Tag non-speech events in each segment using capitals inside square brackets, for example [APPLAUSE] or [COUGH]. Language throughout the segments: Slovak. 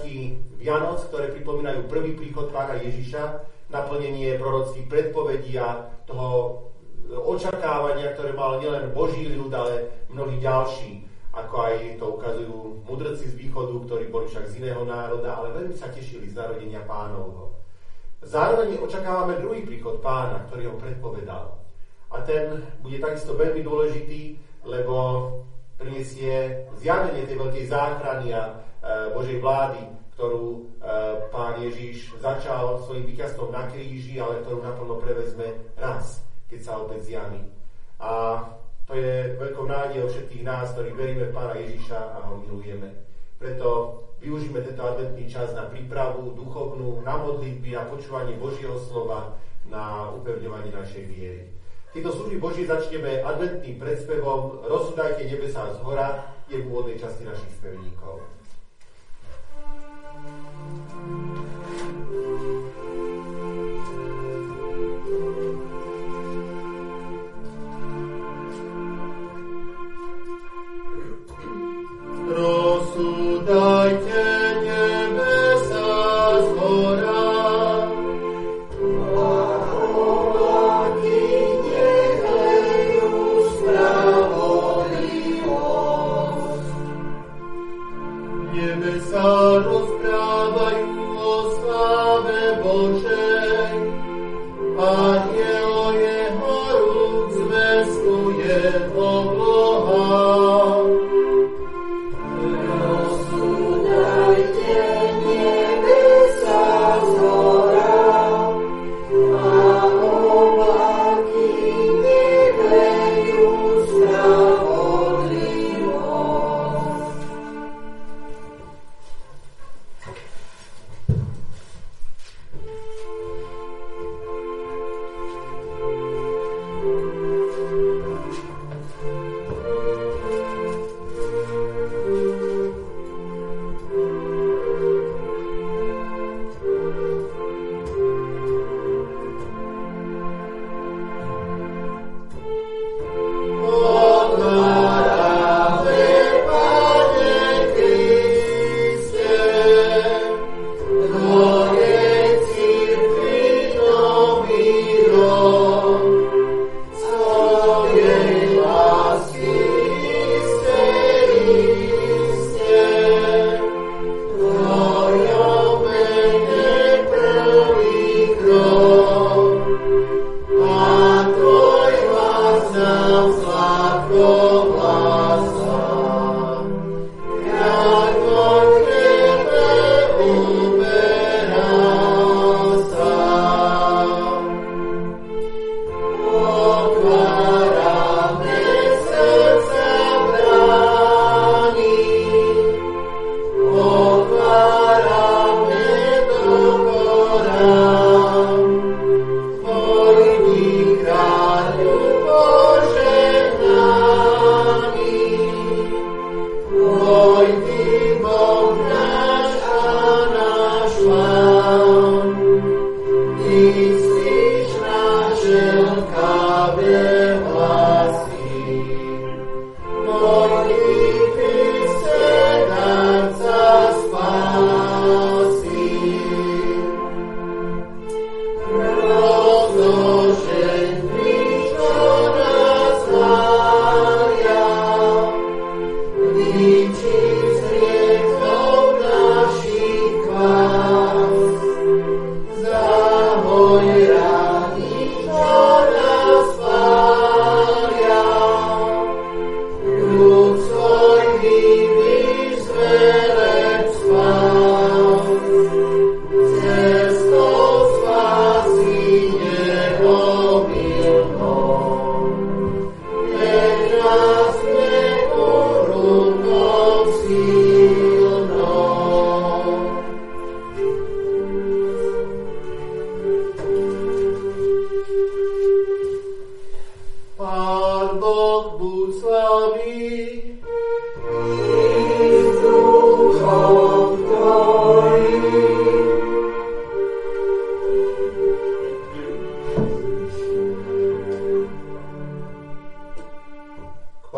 sviatky Vianoc, ktoré pripomínajú prvý príchod pána Ježiša, naplnenie prorockých predpovedí a toho očakávania, ktoré mal nielen Boží ľud, ale mnohí ďalší, ako aj to ukazujú mudrci z východu, ktorí boli však z iného národa, ale veľmi sa tešili z narodenia pánovho. Zároveň očakávame druhý príchod pána, ktorý ho predpovedal. A ten bude takisto veľmi dôležitý, lebo prinesie zjavenie tej veľkej záchrany a Božej vlády, ktorú e, pán Ježiš začal svojim víťazstvom na kríži, ale ktorú naplno prevezme raz, keď sa opäť zjaví. A to je veľkou nádejou všetkých nás, ktorí veríme pána Ježiša a ho milujeme. Preto využíme tento adventný čas na prípravu duchovnú, na modlitby, na počúvanie Božieho slova, na upevňovanie našej viery. Tieto služby Boží začneme adventným predspevom Rozsudajte nebesá z hora, je v úvodnej časti našich spevníkov. thank you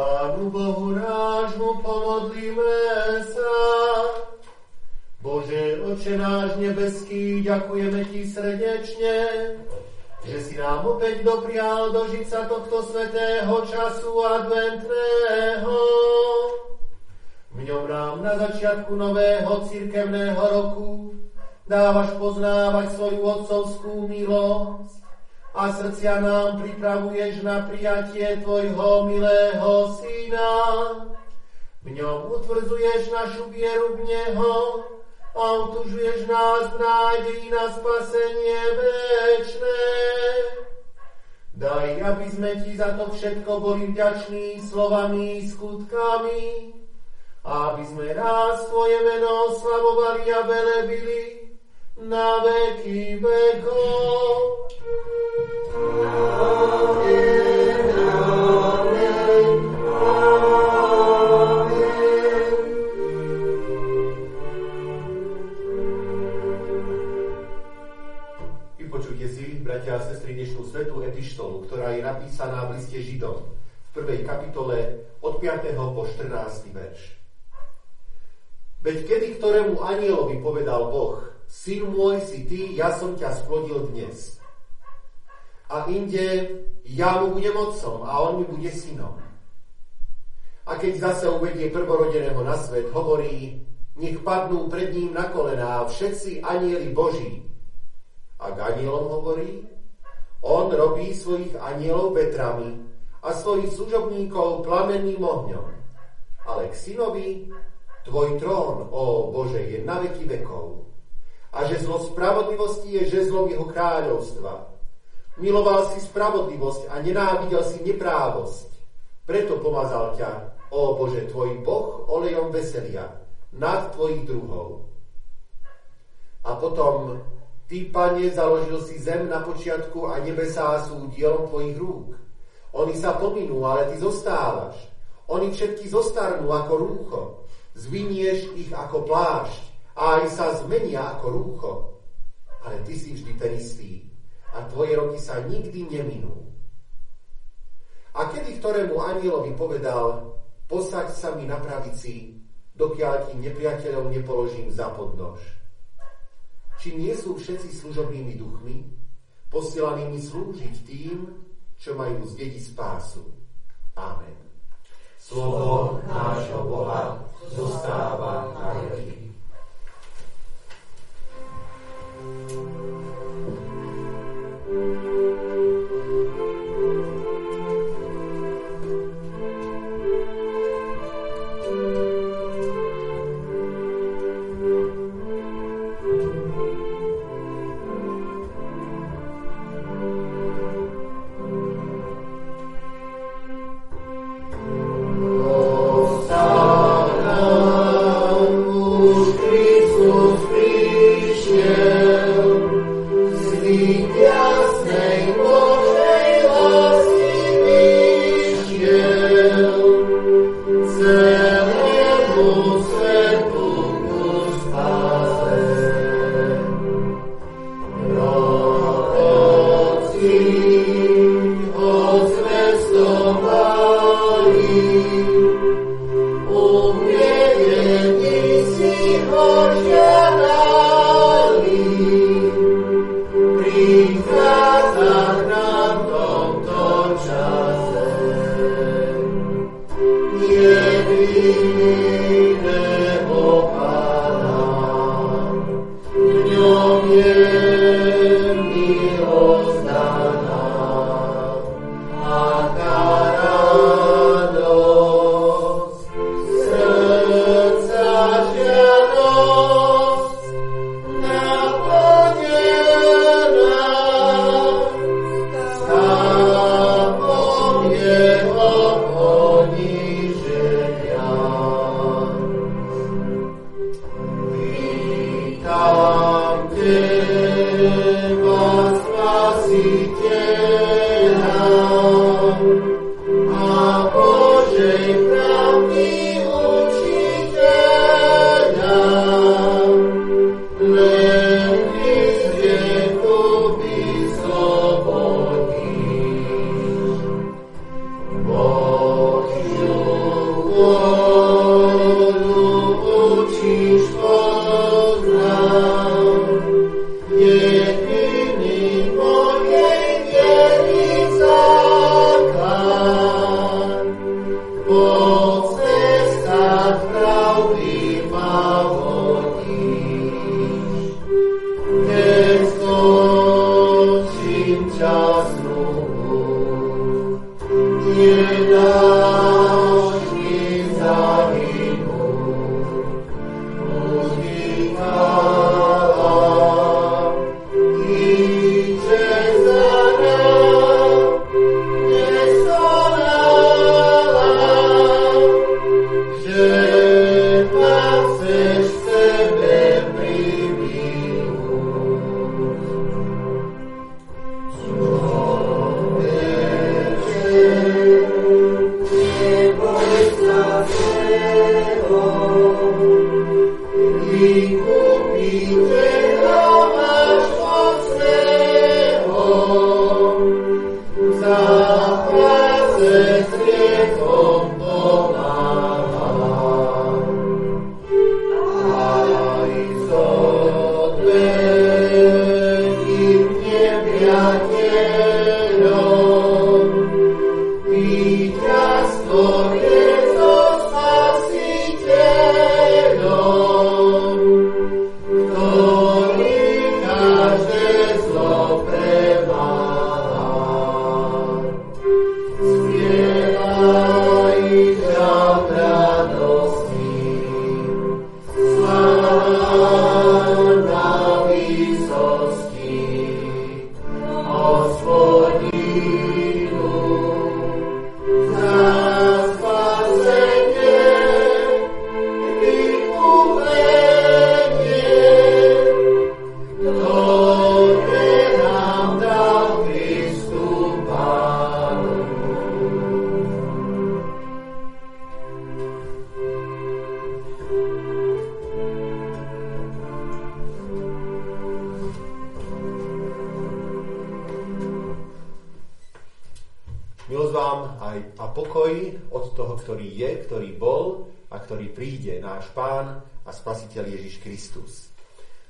Pánu Bohu nášmu pomodlíme sa. Bože, Oče náš nebeský, ďakujeme Ti srdečne, že si nám opäť doprial dožiť sa tohto svetého času adventného. V ňom nám na začiatku nového cirkevného roku dávaš poznávať svoju otcovskú milosť a srdcia nám pripravuješ na prijatie Tvojho milého Syna. V ňom utvrdzuješ našu vieru v Neho a utužuješ nás v nádeji na spasenie večné. Daj, aby sme Ti za to všetko boli vďační slovami, skutkami, a aby sme raz Tvoje meno slavovali a velebili na veky vekov. Verš. Veď kedy ktorému anielovi povedal Boh, syn môj si ty, ja som ťa splodil dnes a inde ja mu budem otcom a on mi bude synom. A keď zase uvedie prvorodeného na svet, hovorí, nech padnú pred ním na kolená všetci anieli Boží. A k anielom hovorí, on robí svojich anielov vetrami a svojich služobníkov plamenným ohňom. Ale k synovi, tvoj trón, ó Bože, je na veky vekov. A že zlo spravodlivosti je žezlom jeho kráľovstva Miloval si spravodlivosť a nenávidel si neprávosť. Preto pomazal ťa, ó Bože, tvoj Boh olejom veselia nad tvojich druhov. A potom, ty, Pane, založil si zem na počiatku a nebesá sú dielom tvojich rúk. Oni sa pominú, ale ty zostávaš. Oni všetky zostarnú ako rúcho. Zvinieš ich ako plášť a aj sa zmenia ako rúcho. Ale ty si vždy ten istý a tvoje roky sa nikdy neminú. A kedy ktorému anielovi povedal, posaď sa mi na pravici, dokiaľ ti nepriateľov nepoložím za podnož. Či nie sú všetci služobnými duchmi, posielanými slúžiť tým, čo majú zdediť spásu. Amen. Slovo Chyba spasi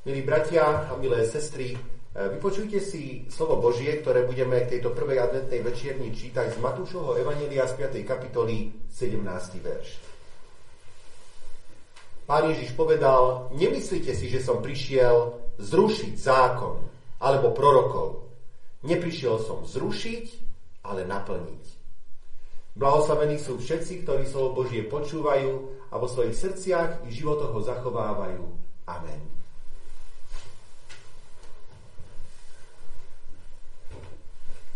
Milí bratia a milé sestry, e, vypočujte si slovo Božie, ktoré budeme k tejto prvej adventnej večierni čítať z Matúšovho Evanelia z 5. kapitoly 17. verš. Pán Ježiš povedal, nemyslíte si, že som prišiel zrušiť zákon alebo prorokov. Neprišiel som zrušiť, ale naplniť. Blahoslavení sú všetci, ktorí slovo Božie počúvajú a vo svojich srdciach i životoch ho zachovávajú. Amen.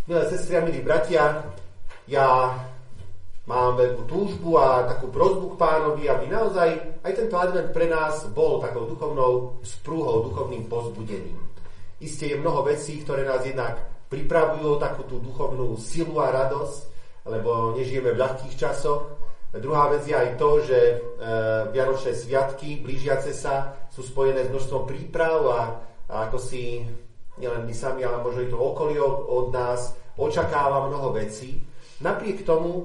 Milé sestry a milí bratia, ja mám veľkú túžbu a takú prozbu k pánovi, aby naozaj aj tento advent pre nás bol takou duchovnou sprúhou, duchovným pozbudením. Isté je mnoho vecí, ktoré nás jednak pripravujú takú tú duchovnú silu a radosť, lebo nežijeme v ľahkých časoch. Druhá vec je aj to, že e, Vianočné sviatky, blížiace sa, sú spojené s množstvom príprav a, a ako si nielen my sami, ale možno i to okolie od nás očakáva mnoho vecí. Napriek tomu e,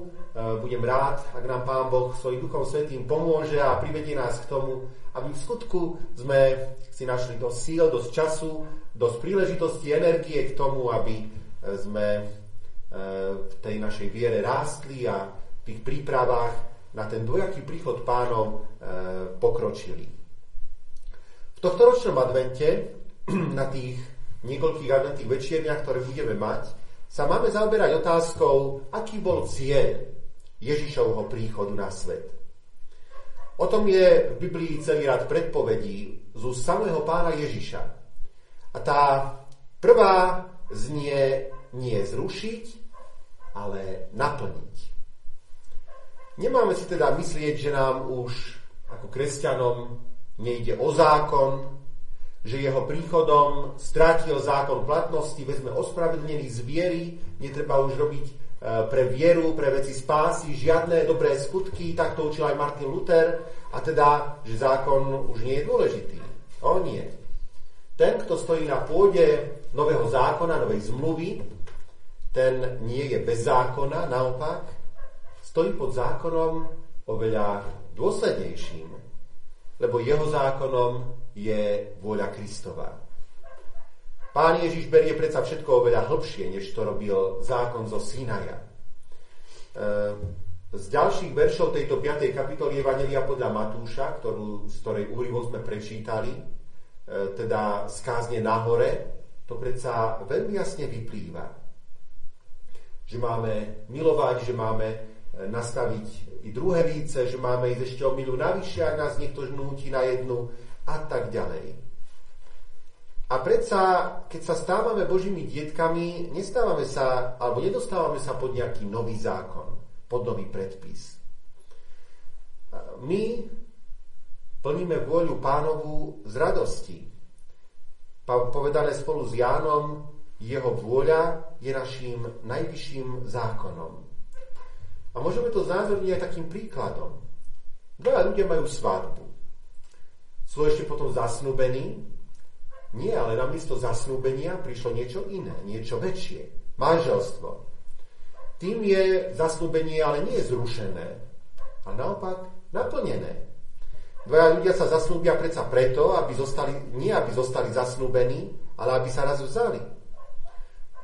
budem rád, ak nám Pán Boh svojim Duchom Svetým pomôže a privedie nás k tomu, aby v skutku sme si našli dosť síl, dosť času, dosť príležitosti, energie k tomu, aby e, sme e, v tej našej viere rástli a v tých prípravách na ten dvojaký príchod pánov pokročili. V tohto ročnom advente [CLEARS THROAT] na tých niekoľkých adventných večierniach, ktoré budeme mať, sa máme zaoberať otázkou, aký bol cieľ Ježišovho príchodu na svet. O tom je v Biblii celý rad predpovedí z samého pána Ježiša. A tá prvá znie nie zrušiť, ale naplniť. Nemáme si teda myslieť, že nám už ako kresťanom nejde o zákon, že jeho príchodom strátil zákon platnosti, veď sme ospravedlnení z viery, netreba už robiť e, pre vieru, pre veci spásy, žiadne dobré skutky, tak to učil aj Martin Luther, a teda, že zákon už nie je dôležitý. O nie. Ten, kto stojí na pôde nového zákona, novej zmluvy, ten nie je bez zákona, naopak, stojí pod zákonom oveľa dôslednejším, lebo jeho zákonom je vôľa Kristova. Pán Ježiš berie predsa všetko oveľa hlbšie, než to robil zákon zo Sinaja. E, z ďalších veršov tejto 5. kapitoly Evangelia podľa Matúša, ktorú, z ktorej úryvok sme prečítali, e, teda skázne nahore, to predsa veľmi jasne vyplýva. že máme milovať, že máme e, nastaviť i druhé líce, že máme ísť ešte o milu navyše, ak nás niekto núti na jednu a tak ďalej. A predsa, keď sa stávame Božími dietkami, nestávame sa, alebo nedostávame sa pod nejaký nový zákon, pod nový predpis. My plníme vôľu pánovu z radosti. Povedané spolu s Jánom, jeho vôľa je našim najvyšším zákonom. A môžeme to znázorniť aj takým príkladom. Dvaja ľudia majú svadbu. Sú ešte potom zasnúbení. Nie, ale namiesto zasnúbenia prišlo niečo iné, niečo väčšie. Manželstvo. Tým je zasnúbenie ale nie zrušené, a naopak naplnené. Dvaja ľudia sa zasnúbia predsa preto, aby zostali, nie aby zostali zasnúbení, ale aby sa raz vzali.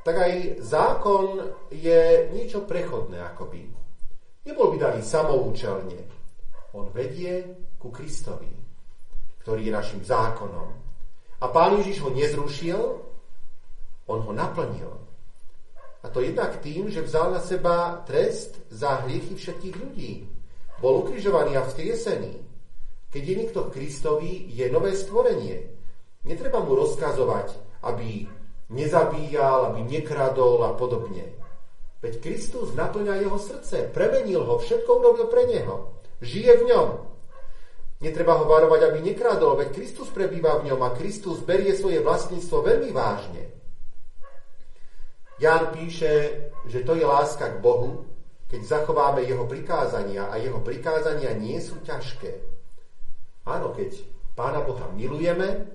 Tak aj zákon je niečo prechodné akoby. Nebol by daný samoučelne. On vedie ku Kristovi, ktorý je našim zákonom. A Pán Ježiš ho nezrušil, on ho naplnil. A to jednak tým, že vzal na seba trest za hriechy všetkých ľudí. Bol ukrižovaný a vzkriesený. Keď je niekto v Kristovi, je nové stvorenie. Netreba mu rozkazovať, aby nezabíjal, aby nekradol a podobne. Veď Kristus naplňa jeho srdce, premenil ho, všetko urobil pre neho. Žije v ňom. Netreba ho varovať, aby nekradol, veď Kristus prebýva v ňom a Kristus berie svoje vlastníctvo veľmi vážne. Ján píše, že to je láska k Bohu, keď zachováme jeho prikázania a jeho prikázania nie sú ťažké. Áno, keď Pána Boha milujeme,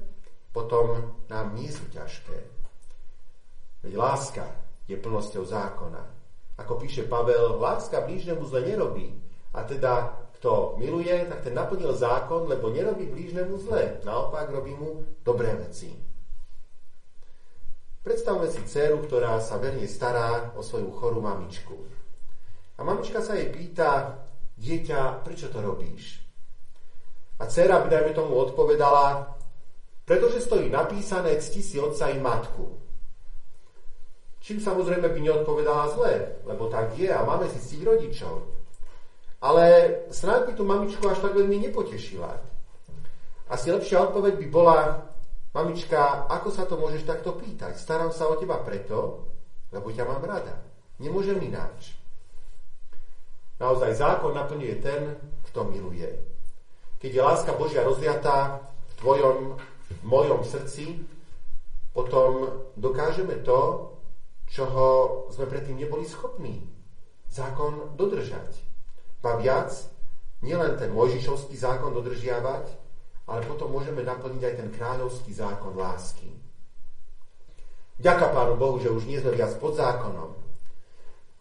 potom nám nie sú ťažké. Veď láska je plnosťou zákona. Ako píše Pavel, láska blížnemu zle nerobí. A teda, kto miluje, tak ten naplnil zákon, lebo nerobí blížnemu zle. Naopak robí mu dobré veci. Predstavme si dceru, ktorá sa verne stará o svoju chorú mamičku. A mamička sa jej pýta, dieťa, prečo to robíš? A dcera by, dajme tomu, odpovedala, pretože stojí napísané, cti si otca i matku. Čím samozrejme by neodpovedala zle, lebo tak je a máme si ctiť rodičov. Ale snáď by tú mamičku až tak veľmi nepotešila. Asi lepšia odpoveď by bola, mamička, ako sa to môžeš takto pýtať? Starám sa o teba preto, lebo ťa mám rada. Nemôžem ináč. Naozaj zákon naplňuje ten, kto miluje keď je láska Božia rozliatá v tvojom, v mojom srdci, potom dokážeme to, čoho sme predtým neboli schopní. Zákon dodržať. Pa viac, nielen ten Mojžišovský zákon dodržiavať, ale potom môžeme naplniť aj ten kráľovský zákon lásky. Ďaká Pánu Bohu, že už nie sme viac pod zákonom.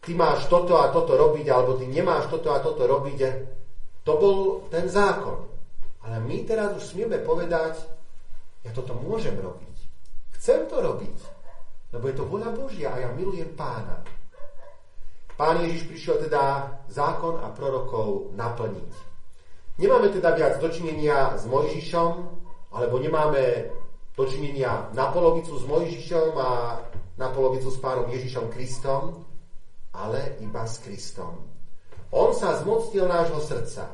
Ty máš toto a toto robiť, alebo ty nemáš toto a toto robiť. To bol ten zákon. Ale my teraz už smieme povedať, ja toto môžem robiť. Chcem to robiť, lebo je to voľa Božia a ja milujem pána. Pán Ježiš prišiel teda zákon a prorokov naplniť. Nemáme teda viac dočinenia s Mojžišom, alebo nemáme dočinenia na polovicu s Mojžišom a na polovicu s pánom Ježišom Kristom, ale iba s Kristom. On sa zmocnil nášho srdca.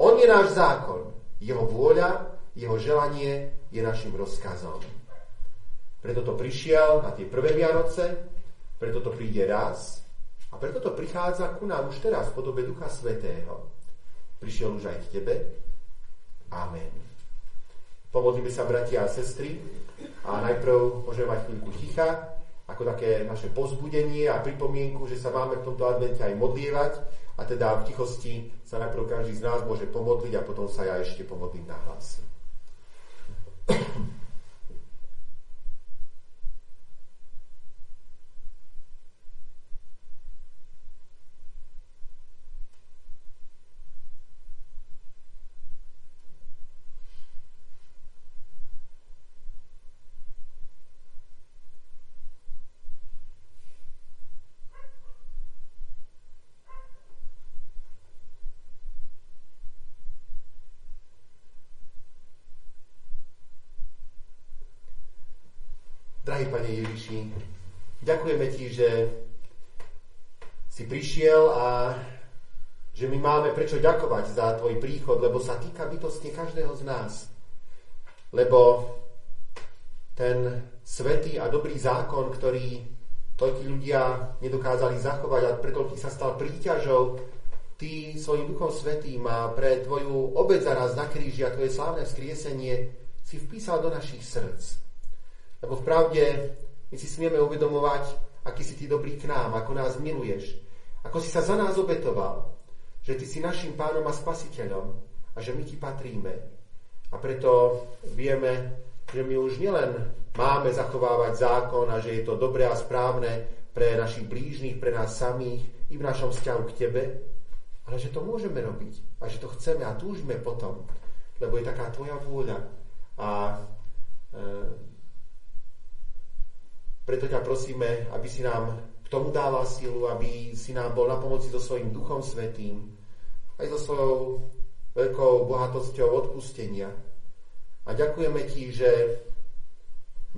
On je náš zákon. Jeho vôľa, jeho želanie je našim rozkazom. Preto to prišiel na tie prvé Vianoce, preto to príde raz a preto to prichádza ku nám už teraz v podobe Ducha Svetého. Prišiel už aj k tebe. Amen. Pomodlíme sa, bratia a sestry, a najprv môžeme chvíľku ticha, ako také naše pozbudenie a pripomienku, že sa máme v tomto advente aj modlievať, a teda v tichosti sa najprv každý z nás môže pomodliť a potom sa ja ešte pomodlím na hlas. Drahý Pane Ježiši, ďakujeme Ti, že si prišiel a že my máme prečo ďakovať za tvoj príchod, lebo sa týka bytostne každého z nás. Lebo ten svetý a dobrý zákon, ktorý toľkí ľudia nedokázali zachovať a preto sa stal príťažou, ty svojim duchom svetým a pre tvoju obec za nás na kríži a tvoje slávne vzkriesenie si vpísal do našich srdc. Lebo v pravde my si smieme uvedomovať, aký si ty dobrý k nám, ako nás miluješ, ako si sa za nás obetoval, že ty si našim pánom a spasiteľom a že my ti patríme. A preto vieme, že my už nielen máme zachovávať zákon a že je to dobré a správne pre našich blížnych, pre nás samých i v našom vzťahu k tebe, ale že to môžeme robiť a že to chceme a túžime potom, lebo je taká tvoja vôľa. A e, preto ťa prosíme, aby si nám k tomu dával silu, aby si nám bol na pomoci so svojím Duchom Svetým, aj so svojou veľkou bohatosťou odpustenia. A ďakujeme ti, že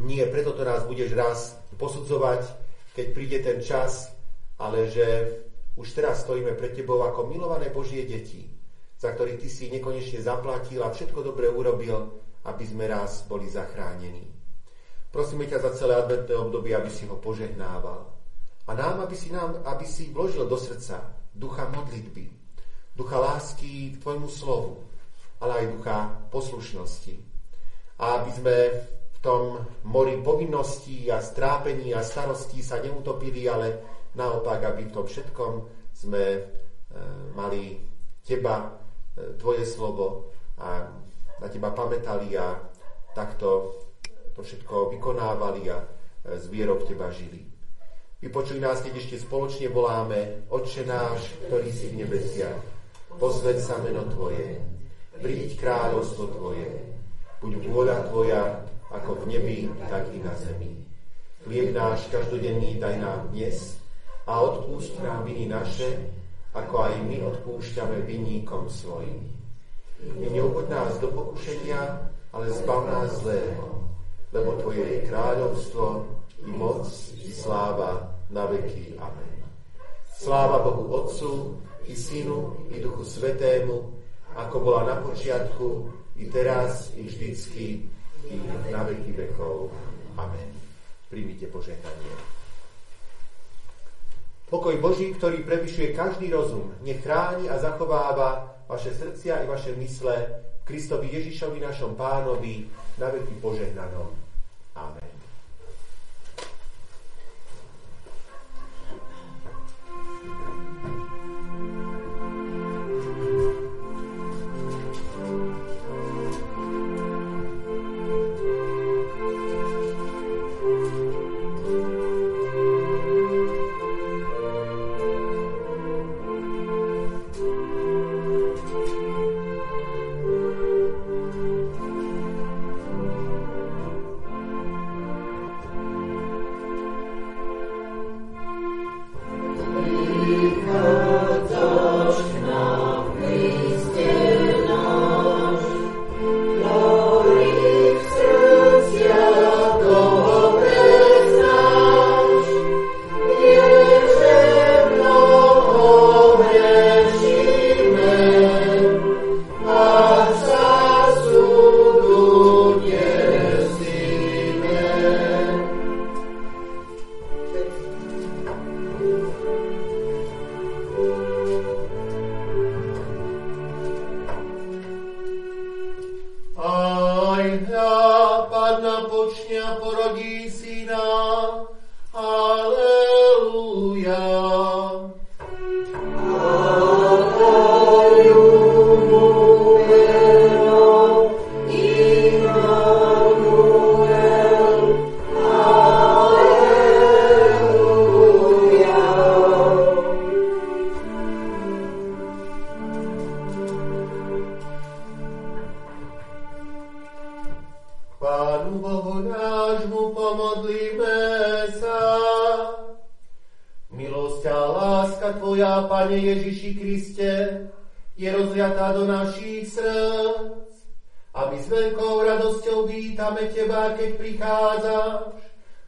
nie preto to nás budeš raz posudzovať, keď príde ten čas, ale že už teraz stojíme pred Tebou ako milované Božie deti, za ktorých Ty si nekonečne zaplatil a všetko dobre urobil, aby sme raz boli zachránení. Prosíme ťa za celé adventné obdobie, aby si ho požehnával. A nám, aby si, nám, aby si vložil do srdca ducha modlitby, ducha lásky k Tvojmu slovu, ale aj ducha poslušnosti. A aby sme v tom mori povinností a strápení a starostí sa neutopili, ale Naopak, aby v tom všetkom sme e, mali teba, e, tvoje slovo a na teba pamätali a takto to všetko vykonávali a e, z vierou v teba žili. Vypočuj nás, keď ešte spoločne voláme Otče náš, ktorý si v nebesiach, pozveď sa meno Tvoje, príď kráľovstvo Tvoje, buď vôľa Tvoja, ako v nebi, tak i na zemi. Chlieb náš každodenný daj nám dnes a odpúšť nám viny naše, ako aj my odpúšťame vinníkom svojim. Neuvod nás do pokušenia, ale zbav nás zlého, lebo Tvoje je kráľovstvo, i moc, i sláva na veky. Amen. Sláva Bohu Otcu, i Synu, i Duchu Svetému, ako bola na počiatku, i teraz, i vždycky, i na veky vekov. Amen. Príjmite požehnanie. Pokoj Boží, ktorý prevyšuje každý rozum, nech chráni a zachováva vaše srdcia i vaše mysle Kristovi Ježišovi, našom pánovi, na veky požehnanom.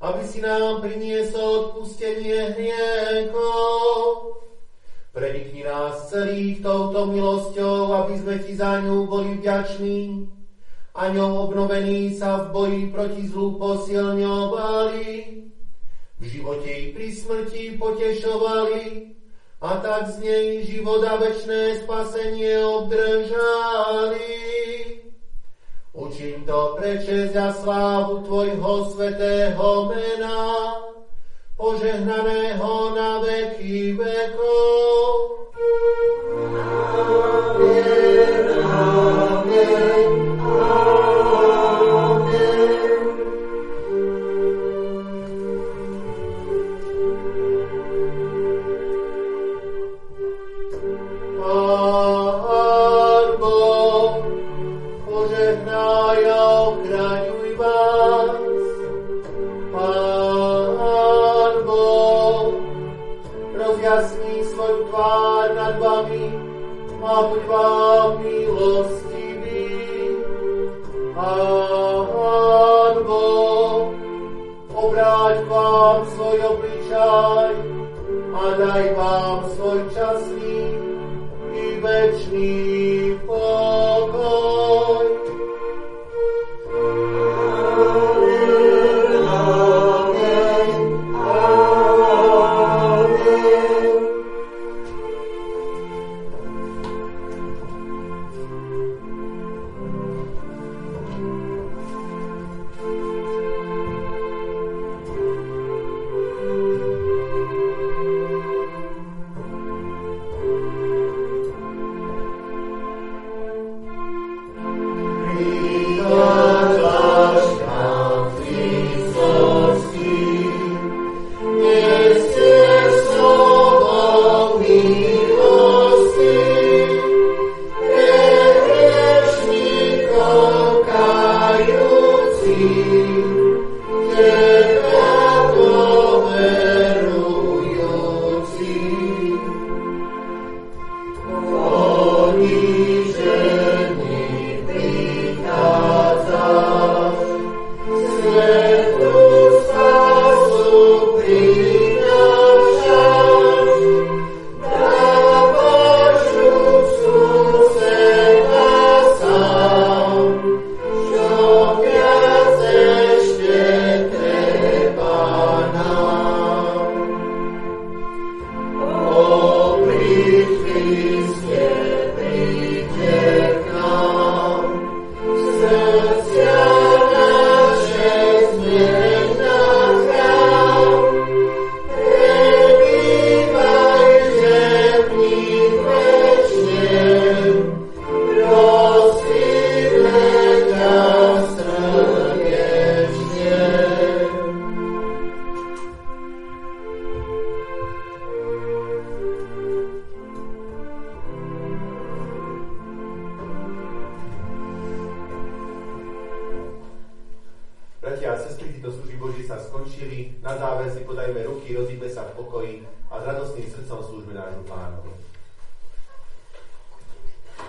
Aby si nám priniesol odpustenie hriechov Prenikni nás celých touto milosťou, aby sme ti za ňu boli vďační a ňou obnovení sa v boji proti zlu posilňovali. V živote i pri smrti potešovali a tak z nej život a večné spasenie obdržali. Učím to prečesť a slávu Tvojho svetého mena, požehnaného na veky vekov. Amen, amen. skončili. Na záver si podajme ruky, rozíďme sa